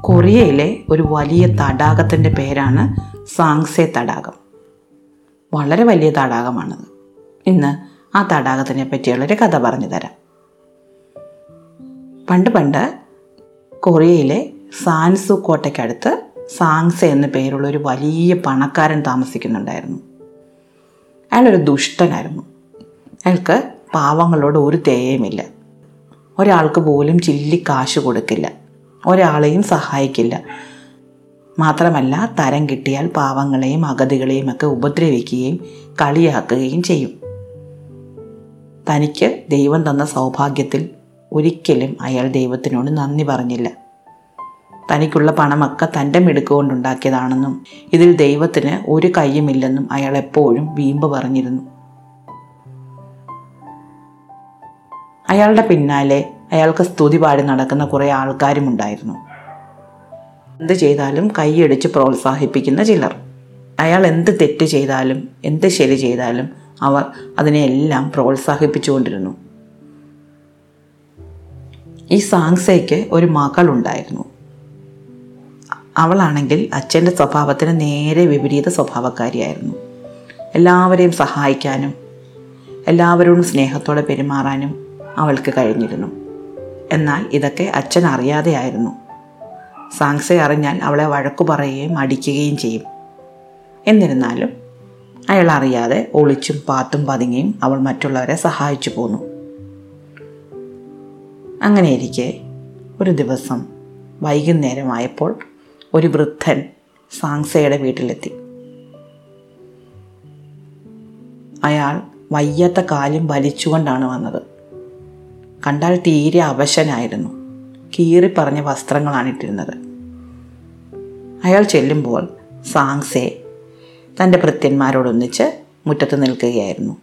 കൊറിയയിലെ ഒരു വലിയ തടാകത്തിന്റെ പേരാണ് സാങ്സെ തടാകം. വളരെ വലിയ തടാകമാണത് ഇന്ന് ആ തടാകത്തിനെ പറ്റിയുള്ളൊരു കഥ പറഞ്ഞു തരാം. പണ്ട് പണ്ട് കൊറിയയിലെ സാൻസു കോട്ടയ്ക്കടുത്ത് സാങ്സെ എന്ന പേരുള്ള ഒരു വലിയ പണക്കാരൻ താമസിക്കുന്നുണ്ടായിരുന്നു. അയാളൊരു ദുഷ്ടനായിരുന്നു. അയാൾക്ക് പാവങ്ങളോട് ഒരു തേയുമില്ല ഒരാൾക്ക് പോലും ചില്ലി കാശ് കൊടുക്കില്ല. ഒരാളെയും സഹായിക്കില്ല. മാത്രമല്ല തരം കിട്ടിയാൽ പാവങ്ങളെയും അഗതികളെയും ഒക്കെ ഉപദ്രവിക്കുകയും കളിയാക്കുകയും ചെയ്യും. തനിക്ക് ദൈവം തന്ന സൗഭാഗ്യത്തിൽ ഒരിക്കലും അയാൾ ദൈവത്തിനോട് നന്ദി പറഞ്ഞില്ല. തനിക്കുള്ള പണമൊക്കെ തന്റെ മിടുക്കുകൊണ്ടുണ്ടാക്കിയതാണെന്നും ഇതിൽ ദൈവത്തിന് ഒരു കയ്യുമില്ലെന്നും അയാൾ എപ്പോഴും വീമ്പ് പറഞ്ഞിരുന്നു. അയാളുടെ പിന്നാലെ അയാൾക്ക് സ്തുതി പാടി നടക്കുന്ന കുറേ ആൾക്കാരും ഉണ്ടായിരുന്നു എന്ത് ചെയ്താലും കൈയടിച്ച് പ്രോത്സാഹിപ്പിക്കുന്ന ചിലർ. അയാൾ എന്ത് തെറ്റ് ചെയ്താലും എന്ത് ശരി ചെയ്താലും അവർ അതിനെയെല്ലാം പ്രോത്സാഹിപ്പിച്ചുകൊണ്ടിരുന്നു. ഈ സാങ്സയ്ക്ക് ഒരു മകളുണ്ടായിരുന്നു. അവളാണെങ്കിൽ അച്ഛന്റെ സ്വഭാവത്തിന് നേരെ വിപരീത സ്വഭാവക്കാരിയായിരുന്നു. എല്ലാവരെയും സഹായിക്കാനും എല്ലാവരോടും സ്നേഹത്തോടെ പെരുമാറാനും അവൾക്ക് കഴിഞ്ഞിരുന്നു. എന്നാൽ ഇതൊക്കെ അച്ഛൻ അറിയാതെയായിരുന്നു. സാങ്സെ അറിഞ്ഞാൽ അവളെ വഴക്കു പറയുകയും അടിക്കുകയും ചെയ്യും. എന്നിരുന്നാലും അയാൾ അറിയാതെ ഒളിച്ചും പാത്തും പതുങ്ങിയും അവൾ മറ്റുള്ളവരെ സഹായിച്ചു പോന്നു. അങ്ങനെയിരിക്കെ ഒരു ദിവസം വൈകുന്നേരമായപ്പോൾ ഒരു വൃദ്ധൻ സാങ്സയുടെ വീട്ടിലെത്തി. അയാൾ വയ്യാത്ത കാലും വലിച്ചുകൊണ്ടാണ് വന്നത്. കണ്ടാൽ തീരെ അവശനായിരുന്നു. കീറി വസ്ത്രങ്ങളാണ് ഇട്ടിരുന്നത്. അയാൾ ചെല്ലുമ്പോൾ സാങ്സെ തന്റെ ഭൃത്യന്മാരോടൊന്നിച്ച് മുറ്റത്ത് നിൽക്കുകയായിരുന്നു.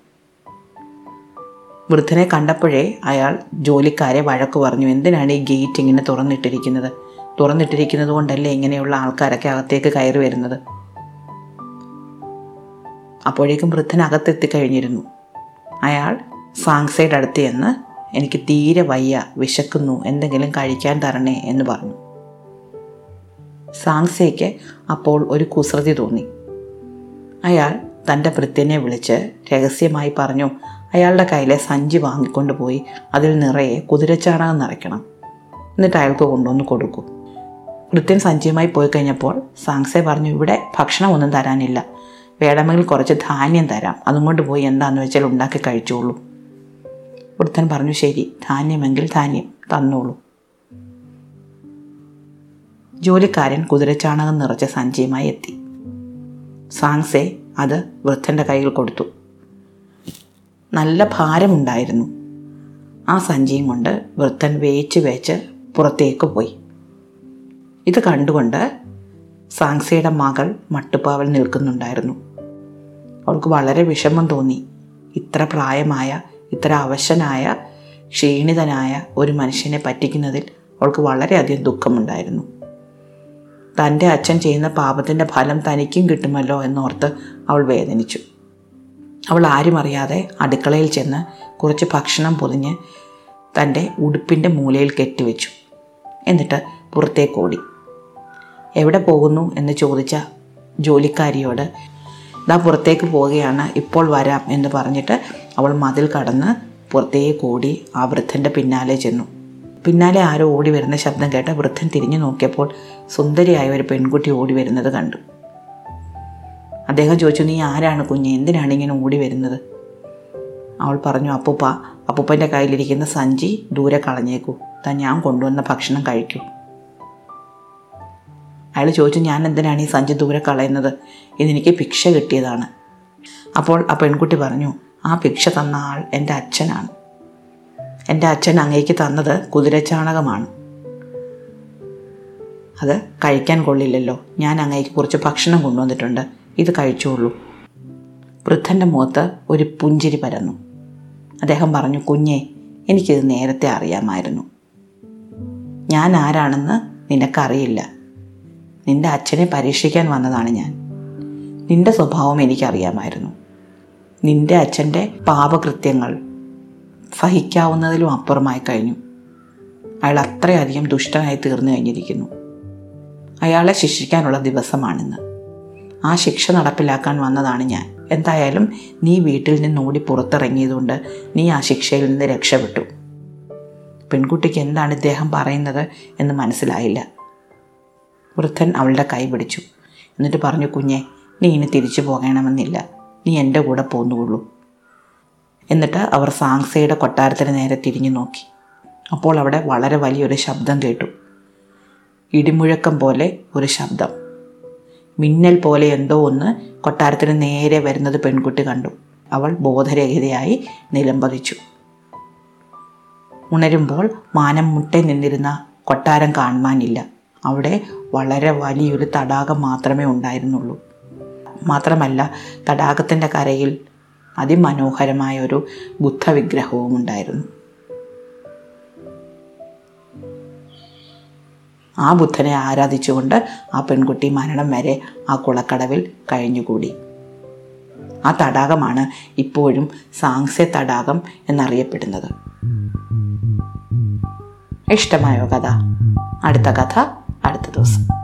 വൃദ്ധനെ കണ്ടപ്പോഴേ അയാൾ ജോലിക്കാരെ വഴക്ക് പറഞ്ഞു എന്തിനാണ് ഈ ഗേറ്റ് ഇങ്ങനെ തുറന്നിട്ടിരിക്കുന്നത്? തുറന്നിട്ടിരിക്കുന്നത് കൊണ്ടല്ലേ ഇങ്ങനെയുള്ള ആൾക്കാരൊക്കെ അകത്തേക്ക് കയറി വരുന്നത്? അപ്പോഴേക്കും വൃദ്ധൻ അകത്തെത്തിക്കഴിഞ്ഞിരുന്നു അയാൾ സാങ്സയുടെ അടുത്ത് ചെന്ന് എനിക്ക് തീരെ വയ്യ വിശക്കുന്നു എന്തെങ്കിലും കഴിക്കാൻ തരണേ എന്ന് പറഞ്ഞു. സാങ്സയ്ക്ക് അപ്പോൾ ഒരു കുസൃതി തോന്നി. അയാൾ തന്റെ ഭൃത്യനെ വിളിച്ച് രഹസ്യമായി പറഞ്ഞു അയാളുടെ കയ്യിലെ സഞ്ചി വാങ്ങിക്കൊണ്ടുപോയി അതിൽ നിറയെ കുതിരച്ചാണകം നിറയ്ക്കണം. എന്നിട്ട് അയാൾക്ക് കൊണ്ടുവന്ന് കൊടുക്കും. വൃത്യൻ സഞ്ചിയുമായി പോയി കഴിഞ്ഞപ്പോൾ സാങ്സെ പറഞ്ഞു ഇവിടെ ഭക്ഷണം ഒന്നും തരാനില്ല. വേണമെങ്കിൽ കുറച്ച് ധാന്യം തരാം. അതും കൊണ്ട് പോയി എന്താണെന്ന് വെച്ചാൽ ഉണ്ടാക്കി കഴിച്ചോളൂ. വൃദ്ധൻ പറഞ്ഞു ശരി ധാന്യമെങ്കിൽ ധാന്യം തന്നോളൂ. ജോലിക്കാരൻ കുതിരച്ചാണകം നിറച്ച സഞ്ചിയുമായി എത്തി. സാങ്സെ അത് വൃദ്ധന്റെ കയ്യിൽ കൊടുത്തു. നല്ല ഭാരമുണ്ടായിരുന്നു. ആ സഞ്ചിയും കൊണ്ട് വൃദ്ധൻ വേച്ച് വേച്ച് പുറത്തേക്ക് പോയി. ഇത് കണ്ടുകൊണ്ട് സാങ്സയുടെ മകൾ മട്ടുപ്പാവൽ നിൽക്കുന്നുണ്ടായിരുന്നു. അവൾക്ക് വളരെ വിഷമം തോന്നി. ഇത്ര പ്രായമായ ഇത്ര അവശനായ ക്ഷീണിതനായ ഒരു മനുഷ്യനെ പറ്റിക്കുന്നതിൽ അവൾക്ക് വളരെയധികം ദുഃഖമുണ്ടായിരുന്നു. തന്റെ അച്ഛൻ ചെയ്യുന്ന പാപത്തിന്റെ ഫലം തനിക്കും കിട്ടുമല്ലോ എന്നോർത്ത് അവൾ വേദനിച്ചു. അവൾ ആരും അറിയാതെ അടുക്കളയിൽ ചെന്ന് കുറച്ച് ഭക്ഷണം പൊതിഞ്ഞ് തന്റെ ഉടുപ്പിന്റെ മൂലയിൽ കെട്ടിവെച്ചു. എന്നിട്ട് പുറത്തേക്ക് ഓടി. എവിടെ പോകുന്നു? എന്ന് ചോദിച്ച ജോലിക്കാരിയോട് ദാ പുറത്തേക്ക് പോവുകയാണ് ഇപ്പോൾ വരാം എന്ന് പറഞ്ഞിട്ട് അവൾ മതിൽ കടന്ന് പുറത്തേക്ക് ഓടി ആ വൃദ്ധന്റെ പിന്നാലെ ചെന്നു. പിന്നാലെ ആരോ ഓടി വരുന്ന ശബ്ദം കേട്ട വൃദ്ധൻ തിരിഞ്ഞു നോക്കിയപ്പോൾ സുന്ദരിയായ ഒരു പെൺകുട്ടി ഓടി വരുന്നത് കണ്ടു. അദ്ദേഹം ചോദിച്ചു നീ ആരാണ് കുഞ്ഞ്? എന്തിനാണ് ഇങ്ങനെ ഓടി വരുന്നത്? അവൾ പറഞ്ഞു അപ്പൂപ്പ അപ്പൂപ്പന്റെ കയ്യിലിരിക്കുന്ന സഞ്ചി ദൂരെ കളഞ്ഞേക്കൂ. താൻ ഞാൻ കൊണ്ടുവന്ന ഭക്ഷണം കഴിക്കൂ. അയാൾ ചോദിച്ചു ഞാൻ എന്തിനാണ് ഈ സഞ്ചി ദൂരെ കളയുന്നത്? ഇതെനിക്ക് ഭിക്ഷ കിട്ടിയതാണ്. അപ്പോൾ ആ പെൺകുട്ടി പറഞ്ഞു ആ ഭിക്ഷ തന്ന ആൾ എന്റെ അച്ഛനാണ്. എന്റെ അച്ഛൻ അങ്ങേക്ക് തന്നത് കുതിരച്ചാണകമാണ്. അത് കഴിക്കാൻ കൊള്ളില്ലല്ലോ. ഞാൻ അങ്ങേക്ക് കുറച്ച് ഭക്ഷണം കൊണ്ടുവന്നിട്ടുണ്ട്. ഇത് കഴിച്ചോളൂ. വൃദ്ധന്റെ മുഖത്ത് ഒരു പുഞ്ചിരി പരന്നു. അദ്ദേഹം പറഞ്ഞു കുഞ്ഞെ എനിക്കിത് നേരത്തെ അറിയാമായിരുന്നു. ഞാൻ ആരാണെന്ന് നിനക്കറിയില്ല. നിന്റെ അച്ഛനെ പരീക്ഷിക്കാൻ വന്നതാണ് ഞാൻ. നിന്റെ സ്വഭാവം എനിക്കറിയാമായിരുന്നു. നിന്റെ അച്ഛന്റെ പാപകൃത്യങ്ങൾ സഹിക്കാവുന്നതിലും അപ്പുറമായി കഴിഞ്ഞു. അയാൾ അത്രയധികം ദുഷ്ടനായി തീർന്നു കഴിഞ്ഞിരിക്കുന്നു. അയാളെ ശിക്ഷിക്കാനുള്ള ദിവസമാണിന്ന്. ആ ശിക്ഷ നടപ്പിലാക്കാൻ വന്നതാണ് ഞാൻ. എന്തായാലും നീ വീട്ടിൽ നിന്ന് ഓടി പുറത്തിറങ്ങിയതുകൊണ്ട് നീ ആ ശിക്ഷയിൽ നിന്ന് രക്ഷപ്പെട്ടു. പെൺകുട്ടിക്ക് എന്താണ് ഇദ്ദേഹം പറയുന്നത് എന്ന് മനസ്സിലായില്ല. വൃദ്ധൻ അവളുടെ കൈ പിടിച്ചു. എന്നിട്ട് പറഞ്ഞു കുഞ്ഞെ നീ ഇനി തിരിച്ചു പോകണമെന്നില്ല. നീ എന്റെ കൂടെ പോന്നുകൊള്ളൂ. എന്നിട്ട് അവർ സാങ്സയുടെ കൊട്ടാരത്തിന് നേരെ തിരിഞ്ഞു നോക്കി. അപ്പോൾ അവിടെ വളരെ വലിയൊരു ശബ്ദം കേട്ടു. ഇടിമുഴക്കം പോലെ ഒരു ശബ്ദം. മിന്നൽ പോലെ എന്തോ ഒന്ന് കൊട്ടാരത്തിന് നേരെ വരുന്നത് പെൺകുട്ടി കണ്ടു. അവൾ ബോധരഹിതയായി നിലംപതിച്ചു. ഉണരുമ്പോൾ മാനം മുട്ടെ നിന്നിരുന്ന കൊട്ടാരം കാണുവാനില്ല. അവിടെ വളരെ വലിയൊരു തടാകം മാത്രമേ ഉണ്ടായിരുന്നുള്ളൂ. മാത്രമല്ല തടാകത്തിന്റെ കരയിൽ അതിമനോഹരമായ ഒരു ബുദ്ധവിഗ്രഹവും ഉണ്ടായിരുന്നു. ആ ബുദ്ധനെ ആരാധിച്ചുകൊണ്ട് ആ പെൺകുട്ടി മരണം വരെ ആ കുളക്കടവിൽ കഴിഞ്ഞുകൂടി. ആ തടാകമാണ് ഇപ്പോഴും സാങ്സെ തടാകം എന്നറിയപ്പെടുന്നത്. ഇഷ്ടമായോ കഥ? അടുത്ത കഥ അടുത്ത ദിവസം.